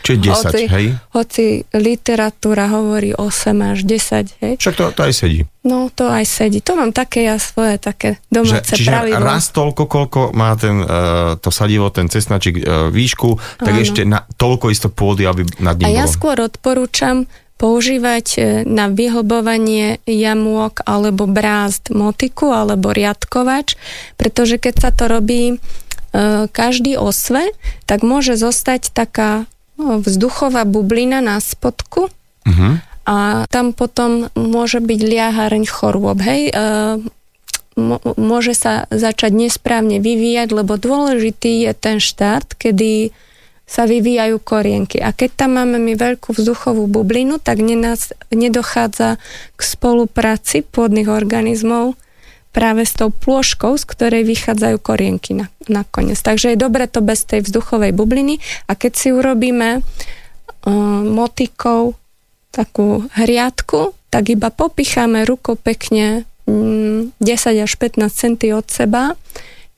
Čiže 10, hoci, hej? Hoci literatúra hovorí 8 až 10, hej? Však to, to aj sedí. No, to aj sedí. To mám také ja svoje také domáce Že, čiže pravidlo. raz toľko, koľko má ten, uh, to sadivo, ten cesnačik uh, výšku, tak Áno. ešte na, toľko isto pôdy, aby nad ním A ja bolo. skôr odporúčam používať e, na vyhlbovanie jamôk alebo brázd motiku alebo riadkovač, pretože keď sa to robí e, každý osve, tak môže zostať taká vzduchová bublina na spodku uh-huh. a tam potom môže byť liahareň chorôb. Hej? E, môže sa začať nesprávne vyvíjať, lebo dôležitý je ten štart, kedy sa vyvíjajú korienky. A keď tam máme my veľkú vzduchovú bublinu, tak nenás, nedochádza k spolupráci pôdnych organizmov práve s tou plôžkou, z ktorej vychádzajú korienky na, nakoniec. Takže je dobre to bez tej vzduchovej bubliny a keď si urobíme uh, motikou takú hriadku, tak iba popicháme rukou pekne mm, 10 až 15 cm od seba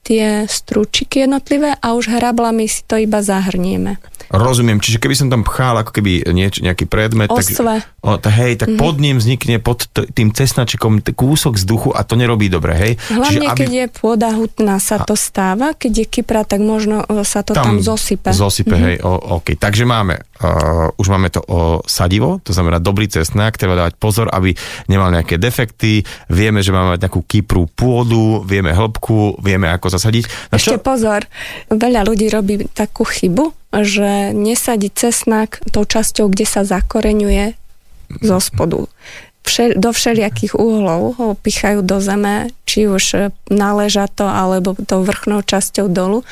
tie strúčiky jednotlivé a už hrablami si to iba zahrnieme. Rozumiem, čiže keby som tam pchal ako keby nieč, nejaký predmet, Osve. tak, o, tá, hej, tak mm-hmm. pod ním vznikne pod t- tým cesnačekom t- kúsok vzduchu a to nerobí dobre, hej? Hlavne, čiže, aby... keď je pôda hutná, sa to stáva, keď je kypra, tak možno e, sa to tam, tam zosype. Zosype, mm-hmm. hej, o, OK. Takže máme, uh, už máme to o sadivo, to znamená dobrý cesnak, treba dávať pozor, aby nemal nejaké defekty, vieme, že máme mať nejakú kypru pôdu, vieme hĺbku, vieme, ako zasadiť. No Ešte čo? pozor, veľa ľudí robí takú chybu, že nesadí cesnak tou časťou, kde sa zakoreňuje zo spodu všel, do všelijakých uhlov ho pichajú do zeme, či už e, náležato alebo tou vrchnou časťou dolu.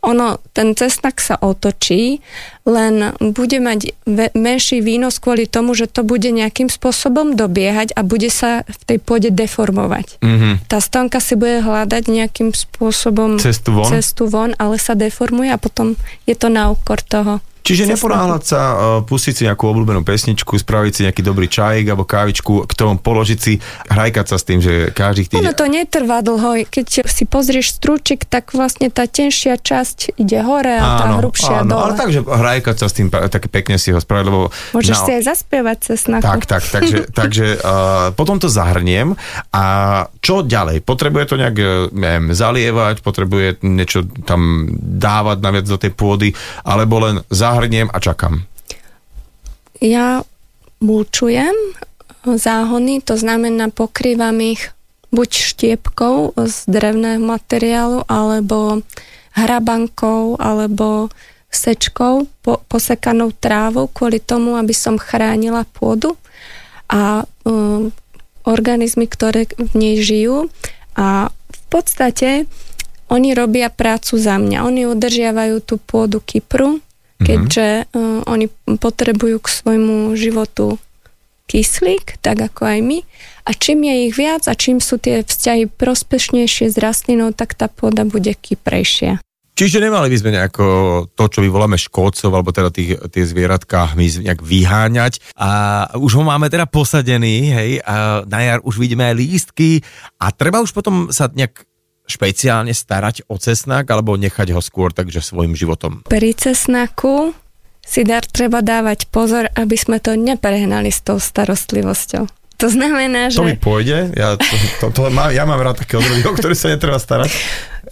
Ono, ten cesnak sa otočí, len bude mať ve- menší výnos kvôli tomu, že to bude nejakým spôsobom dobiehať a bude sa v tej pôde deformovať. Mm-hmm. Tá stonka si bude hľadať nejakým spôsobom cestu von. cestu von, ale sa deformuje a potom je to na úkor toho. Čiže neponáhľať sa, uh, pustiť si nejakú obľúbenú pesničku, spraviť si nejaký dobrý čajík alebo kávičku, k tomu položiť si, hrajkať sa s tým, že každý tých... Ono to netrvá dlho. Keď si pozrieš strúčik, tak vlastne tá tenšia časť ide hore a tá áno, hrubšia áno, dole. Ale takže hrajkať sa s tým, tak pekne si ho spraviť, lebo... Môžeš na... si aj zaspievať cez. Tak, tak, takže, takže uh, potom to zahrniem a čo ďalej? Potrebuje to nejak neviem, zalievať, potrebuje niečo tam dávať naviac do tej pôdy, alebo len za zahrniem a čakám? Ja mulčujem záhony, to znamená pokrývam ich buď štiepkou z drevného materiálu, alebo hrabankou, alebo sečkou, po, posekanou trávou, kvôli tomu, aby som chránila pôdu a um, organizmy, ktoré v nej žijú. A v podstate oni robia prácu za mňa. Oni udržiavajú tú pôdu Kypru. Keďže uh, oni potrebujú k svojmu životu kyslík, tak ako aj my. A čím je ich viac a čím sú tie vzťahy prospešnejšie s rastlinou, tak tá pôda bude kyprejšia. Čiže nemali by sme nejako to, čo vyvoláme škódcov, alebo teda tých, tie zvieratka my nejak vyháňať. A už ho máme teda posadený, hej, a na jar už vidíme aj lístky a treba už potom sa nejak špeciálne starať o cesnak alebo nechať ho skôr takže svojim životom? Pri cesnaku si dar treba dávať pozor, aby sme to neprehnali s tou starostlivosťou. To znamená, že... To mi pôjde, ja, to, to, to má, ja mám rád také odrody, o ktoré sa netreba starať.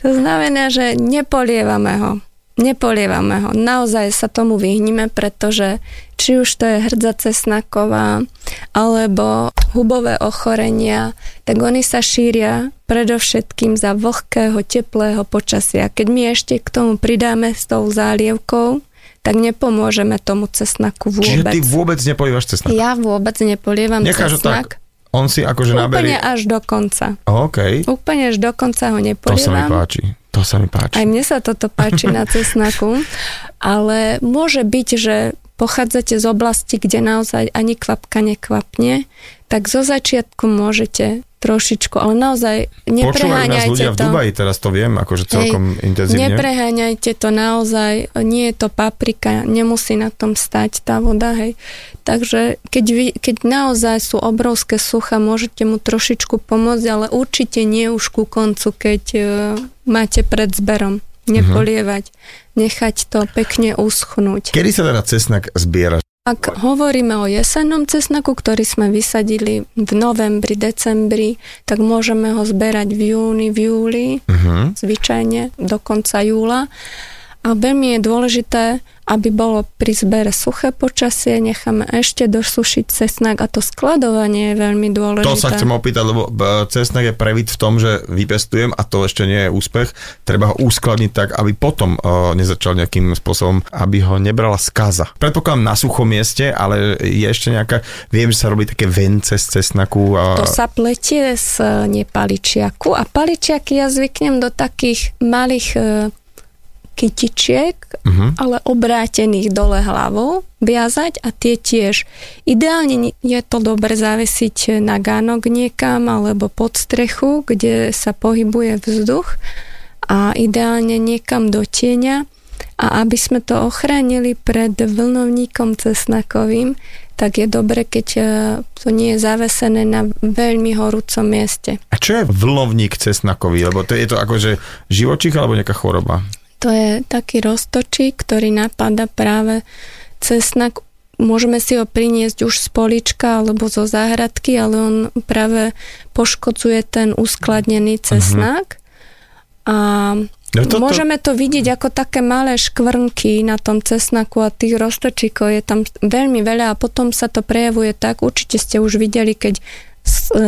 To znamená, že nepolievame ho nepolievame ho. Naozaj sa tomu vyhnime, pretože či už to je hrdza cesnaková alebo hubové ochorenia, tak oni sa šíria predovšetkým za vlhkého, teplého počasia. Keď my ešte k tomu pridáme s tou zálievkou, tak nepomôžeme tomu cesnaku vôbec. Čiže ty vôbec nepolievaš cesnak? Ja vôbec nepolievam Necháš cesnak. Tak. On si akože naberie... Úplne až do konca. OK. Úplne až do konca ho nepolievam. To sa mi páči. To sa mi páči. Aj mne sa toto páči na cesnaku, ale môže byť, že pochádzate z oblasti, kde naozaj ani kvapka nekvapne, tak zo začiatku môžete trošičku, ale naozaj nepreháňajte ľudia to. v Dubaji, teraz to viem, akože celkom Hej, intenzívne. Nepreháňajte to naozaj, nie je to paprika, nemusí na tom stať tá voda, hej. Takže keď, vy, keď naozaj sú obrovské sucha, môžete mu trošičku pomôcť, ale určite nie už ku koncu, keď uh, máte pred zberom. Nepolievať, nechať to pekne uschnúť. Kedy sa teda cesnak zbiera? Ak hovoríme o jesennom cesnaku, ktorý sme vysadili v novembri, decembri, tak môžeme ho zberať v júni, v júli, uh-huh. zvyčajne do konca júla. A veľmi je dôležité, aby bolo pri zbere suché počasie, necháme ešte dosušiť cesnak a to skladovanie je veľmi dôležité. To sa chcem opýtať, lebo cesnak je previd v tom, že vypestujem a to ešte nie je úspech. Treba ho uskladniť tak, aby potom uh, nezačal nejakým spôsobom, aby ho nebrala skaza. Predpokladám na suchom mieste, ale je ešte nejaká, viem, že sa robí také vence z cesnaku. A... To sa pletie z nepaličiaku a paličiaky ja zvyknem do takých malých uh, kytičiek, uh-huh. ale obrátených dole hlavou, viazať a tie tiež. Ideálne je to dobre zavesiť na gánok niekam alebo pod strechu, kde sa pohybuje vzduch a ideálne niekam do tieňa A aby sme to ochránili pred vlnovníkom cesnakovým, tak je dobre, keď e, to nie je zavesené na veľmi horúcom mieste. A čo je vlnovník cesnakový? Lebo to je to akože živočích alebo nejaká choroba? To je taký roztočík, ktorý napadá práve cesnak. Môžeme si ho priniesť už z polička alebo zo záhradky, ale on práve poškodzuje ten uskladnený cesnak. Uh-huh. A No to, Môžeme to vidieť ako také malé škvrnky na tom cesnaku a tých roztočíkov je tam veľmi veľa a potom sa to prejavuje tak, určite ste už videli, keď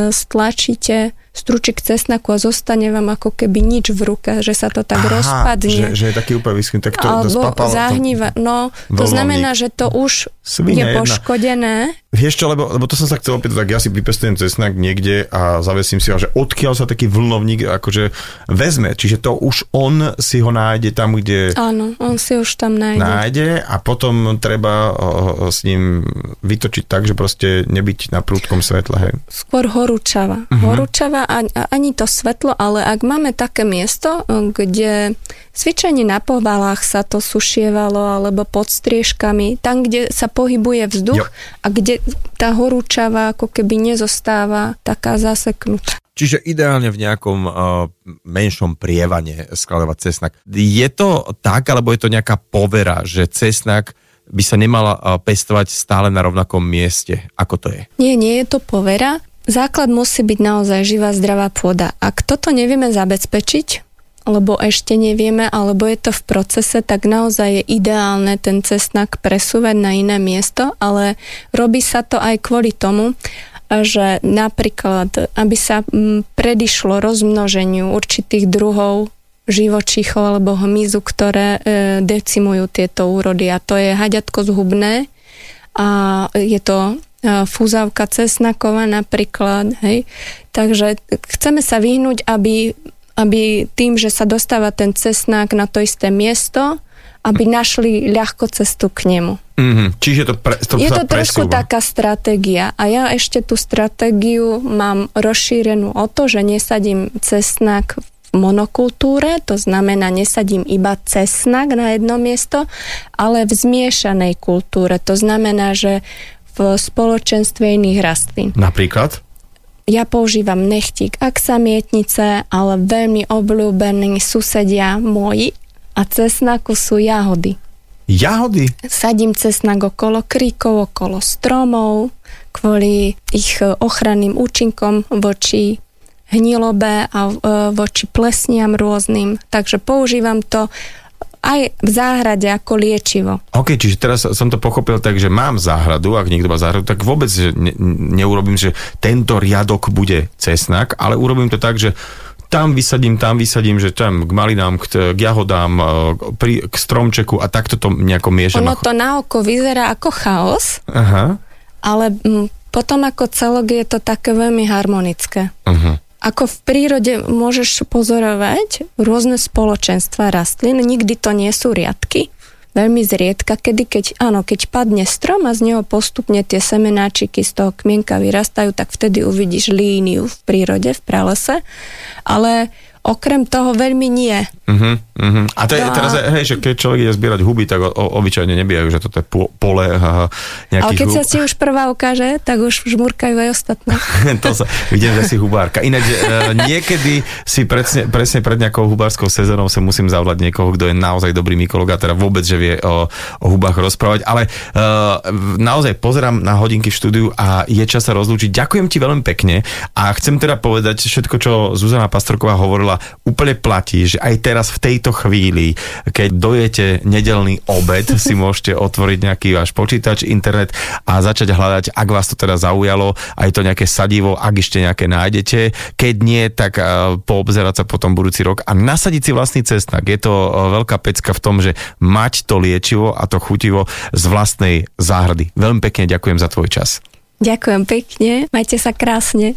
stlačíte stručik cesnaku a zostane vám ako keby nič v ruke, že sa to tak Aha, rozpadne. Že, že je taký úplne vyschnutý, tak to, Alebo zahníva. No, to znamená, že to už Svine je jedna. Vieš čo, lebo, lebo to som sa chcel opýtať, tak ja si vypestujem cesnak niekde a zavesím si ho, že odkiaľ sa taký vlnovník akože vezme, čiže to už on si ho nájde tam, kde... Áno, on si už tam nájde. Nájde a potom treba s ním vytočiť tak, že proste nebyť na prúdkom svetle, hej. Skôr horúčava. Uh-huh. Horúčava a, a ani to svetlo, ale ak máme také miesto, kde cvičenie na povalách sa to sušievalo alebo pod striežkami, tam, kde sa pohybuje vzduch jo. a kde tá horúčava ako keby nezostáva taká zaseknutá. Čiže ideálne v nejakom uh, menšom prievane skladovať cesnak. Je to tak, alebo je to nejaká povera, že cesnak by sa nemala uh, pestovať stále na rovnakom mieste? Ako to je? Nie, nie je to povera. Základ musí byť naozaj živá, zdravá pôda. Ak toto nevieme zabezpečiť, alebo ešte nevieme, alebo je to v procese, tak naozaj je ideálne ten cesnak presúvať na iné miesto, ale robí sa to aj kvôli tomu, že napríklad, aby sa mm, predišlo rozmnoženiu určitých druhov živočíchov alebo hmyzu, ktoré e, decimujú tieto úrody a to je haďatko zhubné a je to e, fúzavka cesnaková napríklad, hej. Takže chceme sa vyhnúť, aby aby tým, že sa dostáva ten cesnák na to isté miesto, aby našli ľahko cestu k nemu. Mm-hmm. Čiže to, pre, to Je to trošku presúva. taká stratégia a ja ešte tú stratégiu mám rozšírenú o to, že nesadím cesnak v monokultúre, to znamená nesadím iba cesnak na jedno miesto, ale v zmiešanej kultúre, to znamená, že v spoločenstve iných rastlín. Napríklad? Ja používam nechtík aksamietnice, ale veľmi obľúbení susedia moji a cesnaku sú jahody. Jahody? Sadím cesnak okolo kríkov, okolo stromov, kvôli ich ochranným účinkom voči hnilobe a e, voči plesniam rôznym. Takže používam to aj v záhrade ako liečivo. OK, čiže teraz som to pochopil tak, že mám záhradu, ak niekto má záhradu, tak vôbec že ne, neurobím, že tento riadok bude cesnak, ale urobím to tak, že tam vysadím, tam vysadím, že tam k malinám, k, k jahodám, e, pri, k stromčeku a takto to nejako miešam. Ono to na oko vyzerá ako chaos, Aha. ale m, potom ako celok je to také veľmi harmonické. Uh-huh. Ako v prírode môžeš pozorovať rôzne spoločenstva rastlín, nikdy to nie sú riadky, veľmi zriedka, kedy keď, áno, keď padne strom a z neho postupne tie semenáčiky z toho kmienka vyrastajú, tak vtedy uvidíš líniu v prírode, v pralese, ale okrem toho veľmi nie. Uh-huh, uh-huh. A to no, teraz, hej, že keď človek ide zbierať huby, tak o, obyčajne nebijajú, že toto je pole uh, nejakých Ale keď hub. sa ti už prvá ukáže, tak už žmurkajú aj ostatné. to sa, vidím, že si hubárka. Ináč, uh, niekedy si presne, presne pred nejakou hubárskou sezónou sa musím zavolať niekoho, kto je naozaj dobrý mykolog a teda vôbec, že vie o, o hubách rozprávať, ale uh, naozaj pozerám na hodinky v štúdiu a je čas sa rozlúčiť. Ďakujem ti veľmi pekne a chcem teda povedať všetko, čo Zuzana Pastorková hovorila hovorila, úplne platí, že aj teraz v tejto chvíli, keď dojete nedelný obed, si môžete otvoriť nejaký váš počítač, internet a začať hľadať, ak vás to teda zaujalo, aj to nejaké sadivo, ak ešte nejaké nájdete. Keď nie, tak uh, poobzerať sa potom budúci rok a nasadiť si vlastný cestnak. Je to uh, veľká pecka v tom, že mať to liečivo a to chutivo z vlastnej záhrady. Veľmi pekne ďakujem za tvoj čas. Ďakujem pekne, majte sa krásne.